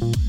¿qué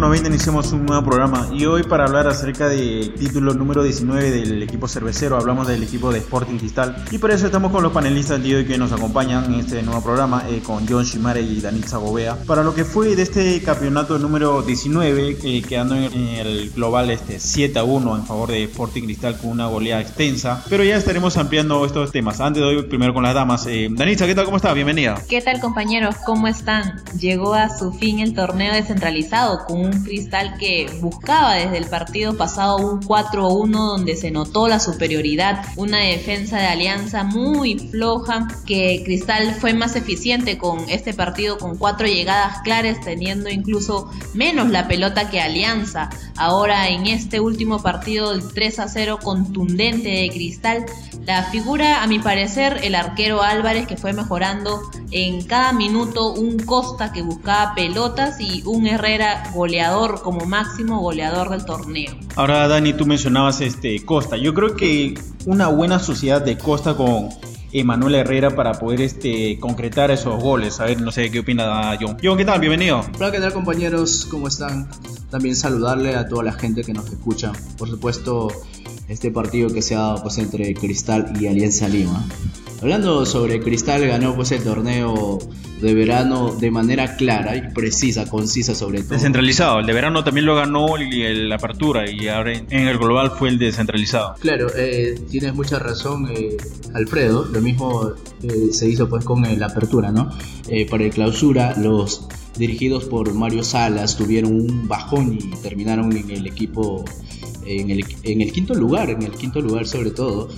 8.90 iniciamos un nuevo programa y hoy para hablar acerca del título número 19 del equipo cervecero, hablamos del equipo de Sporting Cristal y por eso estamos con los panelistas de hoy que nos acompañan en este nuevo programa eh, con John Shimare y Danitza Gobea para lo que fue de este campeonato número 19 eh, quedando en el global este 7 a 1 en favor de Sporting Cristal con una goleada extensa pero ya estaremos ampliando estos temas antes de hoy primero con las damas eh, Danitza ¿qué tal? ¿cómo está? Bienvenida ¿Qué tal compañeros? ¿Cómo están? Llegó a su fin el torneo descentralizado con un Cristal que buscaba desde el partido pasado un 4-1 donde se notó la superioridad, una defensa de Alianza muy floja, que Cristal fue más eficiente con este partido con cuatro llegadas claras, teniendo incluso menos la pelota que Alianza. Ahora en este último partido el 3-0 contundente de Cristal, la figura a mi parecer el arquero Álvarez que fue mejorando en cada minuto un Costa que buscaba pelotas y un Herrera goleador como máximo goleador del torneo. Ahora Dani, tú mencionabas este Costa. Yo creo que una buena sociedad de Costa con Emanuel Herrera para poder este, concretar esos goles. A ver, no sé qué opina John. John, ¿qué tal? Bienvenido. Hola, ¿qué tal compañeros? ¿Cómo están? También saludarle a toda la gente que nos escucha. Por supuesto, este partido que se ha dado pues, entre Cristal y Alianza Lima. Hablando sobre Cristal, ganó pues el torneo de verano de manera clara y precisa, concisa sobre todo. Descentralizado, el de verano también lo ganó la apertura y ahora en el global fue el descentralizado. Claro, eh, tienes mucha razón eh, Alfredo, lo mismo eh, se hizo pues con la apertura, ¿no? para el clausura los dirigidos por Mario Salas tuvieron un bajón y terminaron en el equipo en el, en el, quinto lugar, en el quinto lugar sobre todo,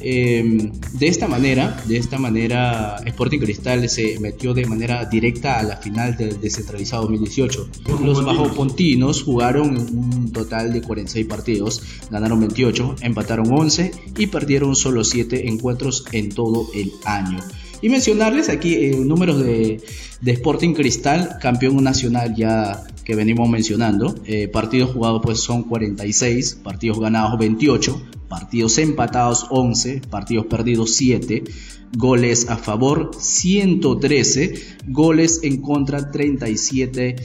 Em, de esta manera, de esta manera, Sporting Cristal se metió de manera directa a la final del descentralizado 2018. Los bajopontinos jugaron un total de 46 partidos, ganaron 28, empataron 11 y perdieron solo 7 encuentros en todo el año. Y mencionarles aquí eh, números de, de Sporting Cristal, campeón nacional ya que venimos mencionando. Eh, partidos jugados pues son 46, partidos ganados 28, partidos empatados 11, partidos perdidos 7, goles a favor 113, goles en contra 37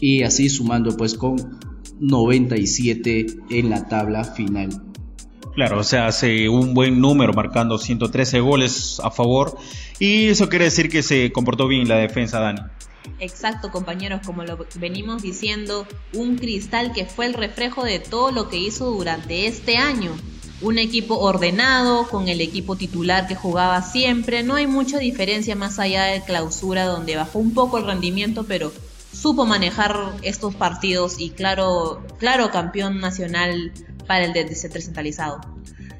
y así sumando pues con 97 en la tabla final. Claro, o sea, hace un buen número marcando 113 goles a favor y eso quiere decir que se comportó bien la defensa, Dani. Exacto, compañeros, como lo venimos diciendo, un cristal que fue el reflejo de todo lo que hizo durante este año. Un equipo ordenado, con el equipo titular que jugaba siempre, no hay mucha diferencia más allá de clausura donde bajó un poco el rendimiento, pero supo manejar estos partidos y claro, claro campeón nacional para el descentralizado.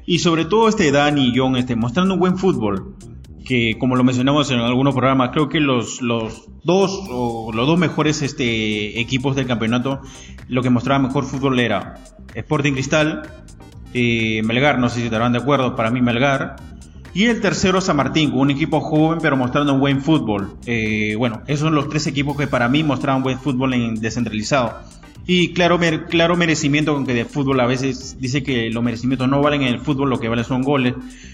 Y sobre todo este Dani y John este, mostrando un buen fútbol que como lo mencionamos en algunos programas, creo que los, los dos o los dos mejores este, equipos del campeonato, lo que mostraba mejor fútbol era Sporting Cristal, eh, Melgar, no sé si estarán de acuerdo, para mí Melgar, y el tercero San Martín, un equipo joven pero mostrando un buen fútbol. Eh, bueno, esos son los tres equipos que para mí mostraban buen fútbol en descentralizado. Y claro, claro merecimiento, aunque de fútbol a veces dice que los merecimientos no valen en el fútbol, lo que vale son goles.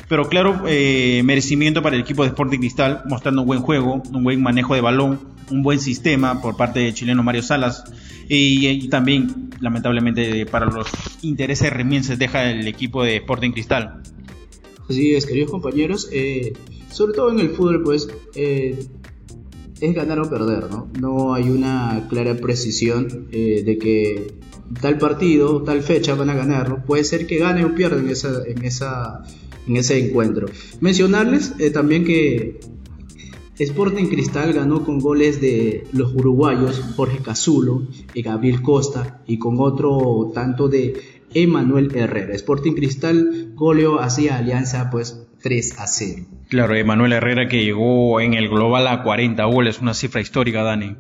Pero claro, eh, merecimiento para el equipo de Sporting Cristal, mostrando un buen juego, un buen manejo de balón, un buen sistema por parte del chileno Mario Salas. Y, también, lamentablemente, para los intereses remienses deja el equipo de Sporting Cristal. Así es, queridos compañeros. Eh, sobre todo en el fútbol, pues eh, es ganar o perder, ¿no? No hay una clara precisión eh, de que tal partido, tal fecha van a ganar, Puede ser que gane o pierda en, esa, en, esa, en ese encuentro. Mencionarles eh, también que Sporting Cristal ganó con goles de los uruguayos Jorge Cazulo y Gabriel Costa y con otro tanto de Emanuel Herrera. Sporting Cristal goleó hacia Alianza pues 3 a 0. Claro, Emanuel Herrera que llegó en el global a 40 goles, una cifra histórica, Dani.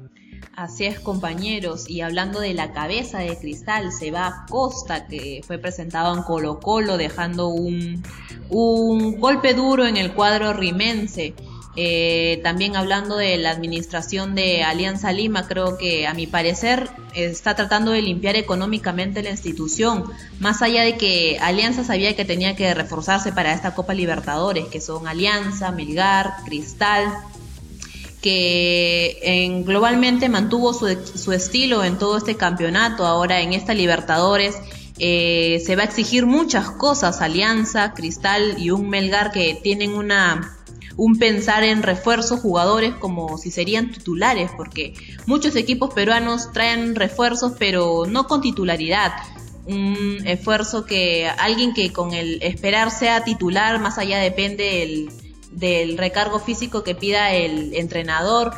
Así es, compañeros. Y hablando de la cabeza de cristal, se va Costa, que fue presentado en Colo Colo, dejando un, un golpe duro en el cuadro rimense. Eh, también hablando de la administración de Alianza Lima, creo que a mi parecer está tratando de limpiar económicamente la institución, más allá de que Alianza sabía que tenía que reforzarse para esta Copa Libertadores, que son Alianza, Melgar, Cristal, que en, globalmente mantuvo su, su, estilo en todo este campeonato, ahora en esta Libertadores. Eh, se va a exigir muchas cosas, Alianza, Cristal y un Melgar que tienen una un pensar en refuerzos jugadores como si serían titulares, porque muchos equipos peruanos traen refuerzos pero no con titularidad. Un esfuerzo que alguien que con el esperar sea titular, más allá depende el, del recargo físico que pida el entrenador,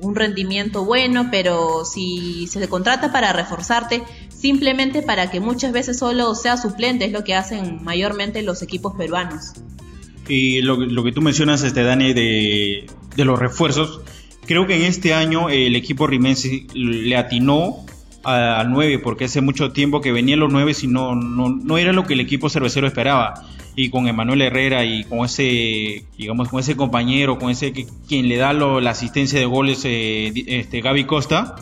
un rendimiento bueno, pero si se contrata para reforzarte, simplemente para que muchas veces solo sea suplente, es lo que hacen mayormente los equipos peruanos. Y lo, lo que tú mencionas, este, Dani, de, de, los refuerzos, creo que en este año el equipo rimense le atinó al 9, porque hace mucho tiempo que venían los 9 y no, no, no era lo que el equipo cervecero esperaba. Y con Emanuel Herrera y con ese, digamos, con ese compañero, con ese que, quien le da la asistencia de goles, eh, este, Gaby Costa,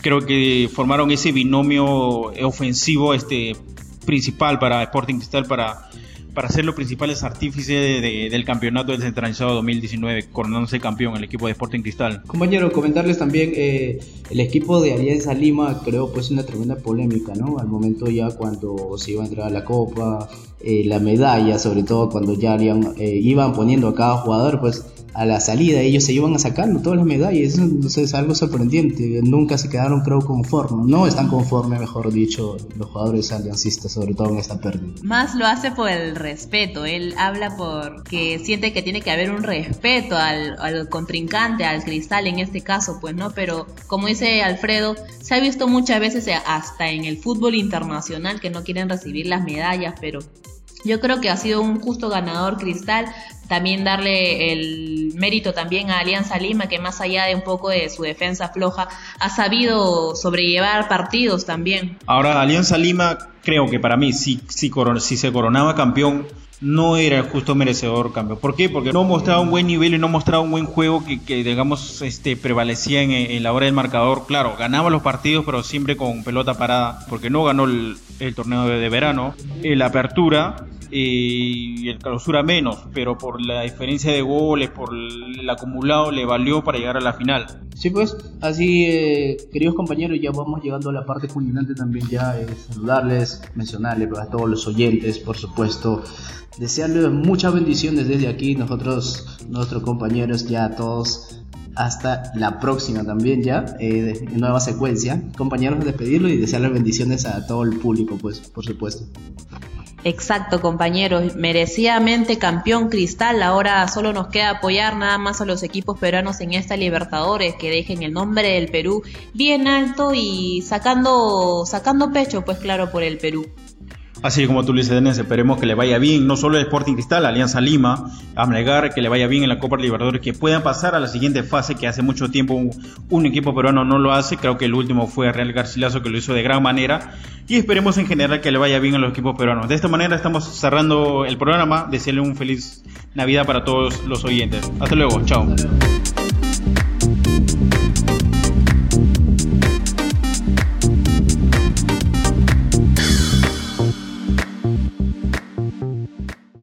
creo que formaron ese binomio ofensivo este, principal para Sporting Cristal para para ser los principales artífices del campeonato descentralizado 2019, coronándose campeón el equipo de Sporting Cristal. Compañero, comentarles también, eh, el equipo de Alianza Lima creó pues una tremenda polémica, ¿no? Al momento ya cuando se iba a entregar la copa, eh, la medalla, sobre todo cuando ya eh, iban poniendo a cada jugador, pues a la salida ellos se iban a sacando todas las medallas, eso es algo sorprendente, nunca se quedaron creo conformes, no están conformes mejor dicho los jugadores aliancistas, sobre todo en esta pérdida. Más lo hace por el respeto, él habla porque siente que tiene que haber un respeto al, al contrincante, al cristal en este caso, pues no, pero como dice Alfredo, se ha visto muchas veces hasta en el fútbol internacional que no quieren recibir las medallas, pero yo creo que ha sido un justo ganador Cristal. También darle el mérito también a Alianza Lima, que más allá de un poco de su defensa floja, ha sabido sobrellevar partidos también. Ahora, Alianza Lima, creo que para mí, si, si, si se coronaba campeón, no era justo merecedor cambio. ¿Por qué? Porque no mostraba un buen nivel y no mostraba un buen juego que, que digamos, este, prevalecía en, la hora del marcador. Claro, ganaba los partidos, pero siempre con pelota parada, porque no ganó el, torneo de, verano. La apertura el clausura menos, pero por la diferencia de goles, por el acumulado, le valió para llegar a la final. Sí, pues, así, eh, queridos compañeros, ya vamos llegando a la parte culminante también, ya es saludarles, mencionarles pues, a todos los oyentes, por supuesto, desearles muchas bendiciones desde aquí, nosotros, nuestros compañeros, ya todos hasta la próxima también ya, eh, en nueva secuencia. Compañeros, despedirlo y desearles bendiciones a todo el público, pues, por supuesto. Exacto, compañeros. Merecidamente campeón Cristal. Ahora solo nos queda apoyar nada más a los equipos peruanos en esta Libertadores, que dejen el nombre del Perú bien alto y sacando, sacando pecho, pues claro, por el Perú. Así como tú le dices, esperemos que le vaya bien, no solo el Sporting Cristal, Alianza Lima, Amlegar, que le vaya bien en la Copa Libertadores, que puedan pasar a la siguiente fase, que hace mucho tiempo un, equipo peruano no lo hace, creo que el último fue Real Garcilaso, que lo hizo de gran manera, y esperemos en general que le vaya bien a los equipos peruanos. De esta manera estamos cerrando el programa, desearle un feliz Navidad para todos los oyentes. Hasta luego, chao.